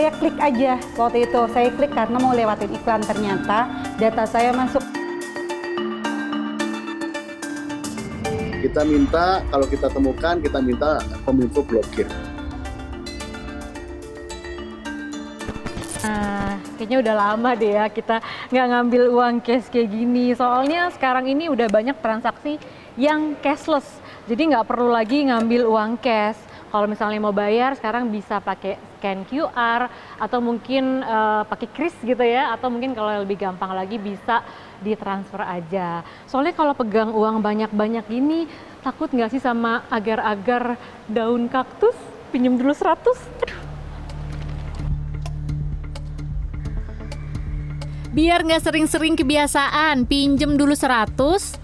Saya klik aja waktu itu, saya klik karena mau lewatin iklan ternyata data saya masuk. Kita minta kalau kita temukan kita minta kominfo blokir. Nah, kayaknya udah lama deh ya kita nggak ngambil uang cash kayak gini. Soalnya sekarang ini udah banyak transaksi yang cashless. Jadi nggak perlu lagi ngambil uang cash. Kalau misalnya mau bayar sekarang bisa pakai scan QR atau mungkin uh, pakai kris gitu ya atau mungkin kalau lebih gampang lagi bisa ditransfer aja. Soalnya kalau pegang uang banyak-banyak gini takut nggak sih sama agar-agar daun kaktus? Pinjam dulu 100. Aduh. Biar nggak sering-sering kebiasaan pinjem dulu 100,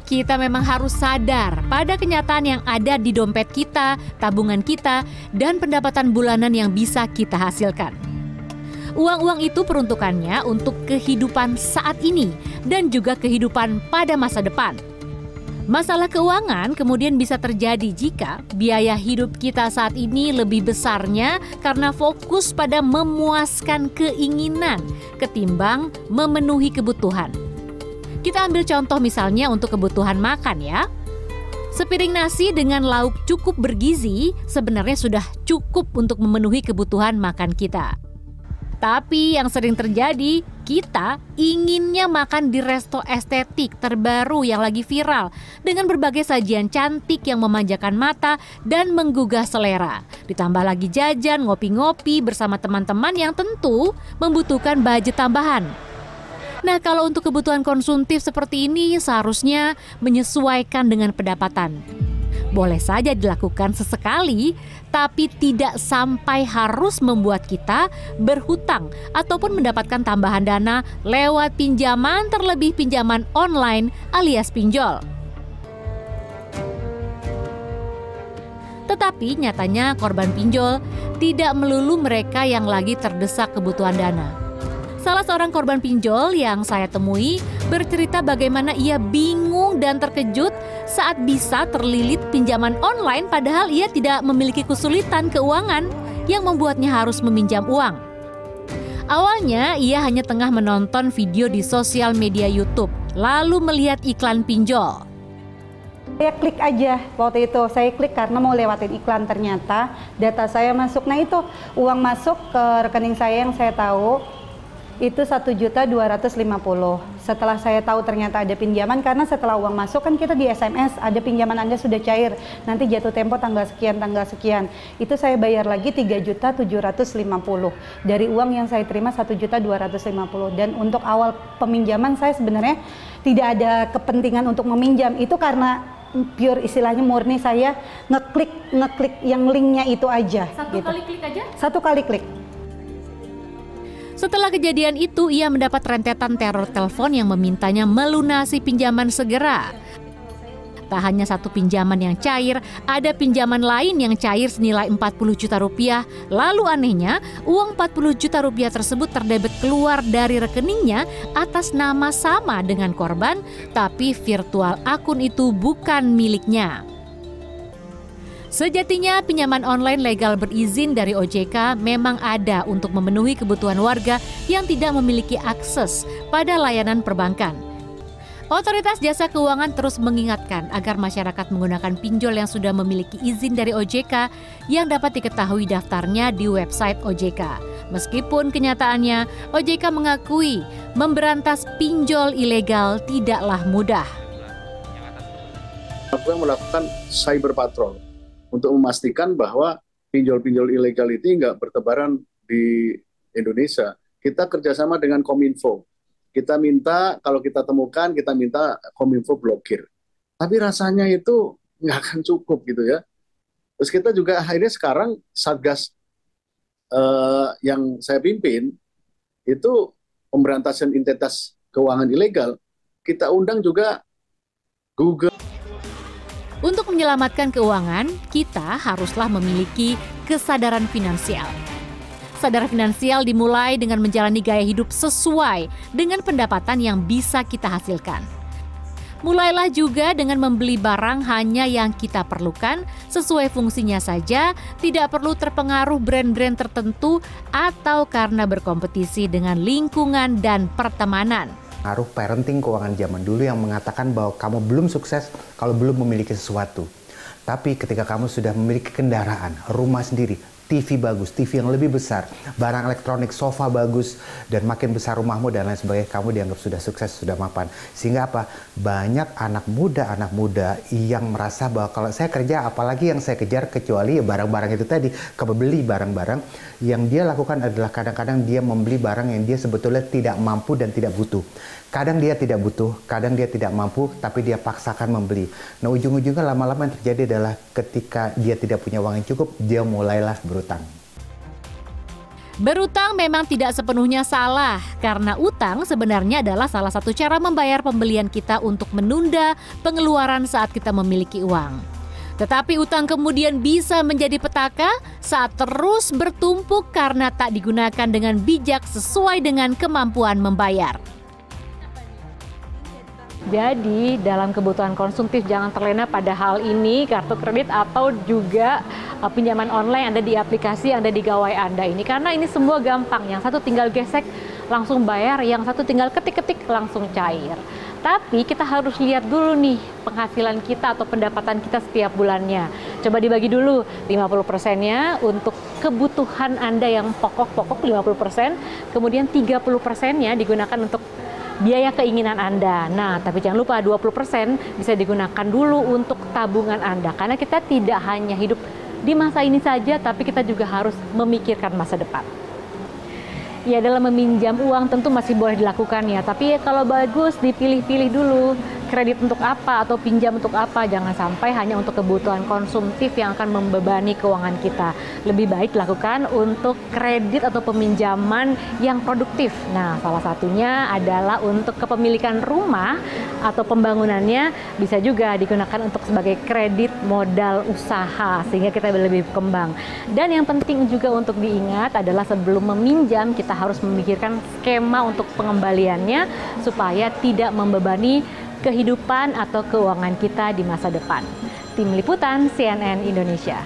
kita memang harus sadar pada kenyataan yang ada di dompet kita, tabungan kita, dan pendapatan bulanan yang bisa kita hasilkan. Uang-uang itu peruntukannya untuk kehidupan saat ini dan juga kehidupan pada masa depan. Masalah keuangan kemudian bisa terjadi jika biaya hidup kita saat ini lebih besarnya karena fokus pada memuaskan keinginan ketimbang memenuhi kebutuhan. Kita ambil contoh misalnya untuk kebutuhan makan ya. Sepiring nasi dengan lauk cukup bergizi sebenarnya sudah cukup untuk memenuhi kebutuhan makan kita. Tapi yang sering terjadi, kita inginnya makan di resto estetik terbaru yang lagi viral dengan berbagai sajian cantik yang memanjakan mata dan menggugah selera. Ditambah lagi jajan, ngopi-ngopi bersama teman-teman yang tentu membutuhkan budget tambahan. Nah, kalau untuk kebutuhan konsumtif seperti ini seharusnya menyesuaikan dengan pendapatan boleh saja dilakukan sesekali, tapi tidak sampai harus membuat kita berhutang ataupun mendapatkan tambahan dana lewat pinjaman terlebih pinjaman online alias pinjol. Tetapi nyatanya korban pinjol tidak melulu mereka yang lagi terdesak kebutuhan dana. Salah seorang korban pinjol yang saya temui bercerita bagaimana ia bingung dan terkejut saat bisa terlilit pinjaman online padahal ia tidak memiliki kesulitan keuangan yang membuatnya harus meminjam uang. Awalnya ia hanya tengah menonton video di sosial media YouTube, lalu melihat iklan pinjol. Saya klik aja waktu itu, saya klik karena mau lewatin iklan ternyata data saya masuk. Nah itu uang masuk ke rekening saya yang saya tahu itu satu juta dua ratus lima puluh. Setelah saya tahu ternyata ada pinjaman karena setelah uang masuk kan kita di SMS ada pinjaman anda sudah cair. Nanti jatuh tempo tanggal sekian tanggal sekian. Itu saya bayar lagi tiga juta dari uang yang saya terima satu juta dan untuk awal peminjaman saya sebenarnya tidak ada kepentingan untuk meminjam. Itu karena pure istilahnya murni saya ngeklik ngeklik yang linknya itu aja satu gitu. kali klik aja? Satu kali klik setelah kejadian itu, ia mendapat rentetan teror telepon yang memintanya melunasi pinjaman segera. Tak hanya satu pinjaman yang cair, ada pinjaman lain yang cair senilai 40 juta rupiah. Lalu anehnya, uang 40 juta rupiah tersebut terdebit keluar dari rekeningnya atas nama sama dengan korban, tapi virtual akun itu bukan miliknya. Sejatinya pinjaman online legal berizin dari OJK memang ada untuk memenuhi kebutuhan warga yang tidak memiliki akses pada layanan perbankan. Otoritas Jasa Keuangan terus mengingatkan agar masyarakat menggunakan pinjol yang sudah memiliki izin dari OJK yang dapat diketahui daftarnya di website OJK. Meskipun kenyataannya OJK mengakui memberantas pinjol ilegal tidaklah mudah. Aku melakukan cyber patrol untuk memastikan bahwa pinjol-pinjol ilegal ini nggak bertebaran di Indonesia. Kita kerjasama dengan Kominfo. Kita minta kalau kita temukan kita minta Kominfo blokir. Tapi rasanya itu nggak akan cukup gitu ya. Terus kita juga akhirnya sekarang satgas uh, yang saya pimpin itu pemberantasan identitas keuangan ilegal. Kita undang juga Google. Untuk menyelamatkan keuangan, kita haruslah memiliki kesadaran finansial. Sadar finansial dimulai dengan menjalani gaya hidup sesuai dengan pendapatan yang bisa kita hasilkan. Mulailah juga dengan membeli barang hanya yang kita perlukan sesuai fungsinya saja, tidak perlu terpengaruh brand-brand tertentu atau karena berkompetisi dengan lingkungan dan pertemanan. Pengaruh parenting keuangan zaman dulu yang mengatakan bahwa kamu belum sukses kalau belum memiliki sesuatu. Tapi ketika kamu sudah memiliki kendaraan, rumah sendiri, TV bagus, TV yang lebih besar, barang elektronik, sofa bagus, dan makin besar rumahmu dan lain sebagainya, kamu dianggap sudah sukses, sudah mapan. Sehingga apa? Banyak anak muda, anak muda yang merasa bahwa kalau saya kerja, apalagi yang saya kejar kecuali barang-barang itu tadi, kebeli barang-barang, yang dia lakukan adalah kadang-kadang dia membeli barang yang dia sebetulnya tidak mampu dan tidak butuh. Kadang dia tidak butuh, kadang dia tidak mampu, tapi dia paksakan membeli. Nah ujung-ujungnya lama-lama yang terjadi adalah ketika dia tidak punya uang yang cukup, dia mulailah berutang. Berutang memang tidak sepenuhnya salah, karena utang sebenarnya adalah salah satu cara membayar pembelian kita untuk menunda pengeluaran saat kita memiliki uang. Tetapi utang kemudian bisa menjadi petaka saat terus bertumpuk karena tak digunakan dengan bijak sesuai dengan kemampuan membayar. Jadi dalam kebutuhan konsumtif jangan terlena pada hal ini kartu kredit atau juga uh, pinjaman online ada di aplikasi yang ada di gawai Anda ini karena ini semua gampang. Yang satu tinggal gesek langsung bayar, yang satu tinggal ketik-ketik langsung cair. Tapi kita harus lihat dulu nih penghasilan kita atau pendapatan kita setiap bulannya. Coba dibagi dulu 50%-nya untuk kebutuhan Anda yang pokok-pokok 50%, kemudian 30%-nya digunakan untuk biaya keinginan Anda. Nah, tapi jangan lupa 20% bisa digunakan dulu untuk tabungan Anda karena kita tidak hanya hidup di masa ini saja tapi kita juga harus memikirkan masa depan. Ya dalam meminjam uang tentu masih boleh dilakukan ya, tapi kalau bagus dipilih-pilih dulu kredit untuk apa atau pinjam untuk apa. Jangan sampai hanya untuk kebutuhan konsumtif yang akan membebani keuangan kita. Lebih baik dilakukan untuk kredit atau peminjaman yang produktif. Nah, salah satunya adalah untuk kepemilikan rumah atau pembangunannya bisa juga digunakan untuk sebagai kredit modal usaha sehingga kita lebih berkembang. Dan yang penting juga untuk diingat adalah sebelum meminjam kita harus memikirkan skema untuk pengembaliannya supaya tidak membebani kehidupan atau keuangan kita di masa depan. Tim Liputan CNN Indonesia.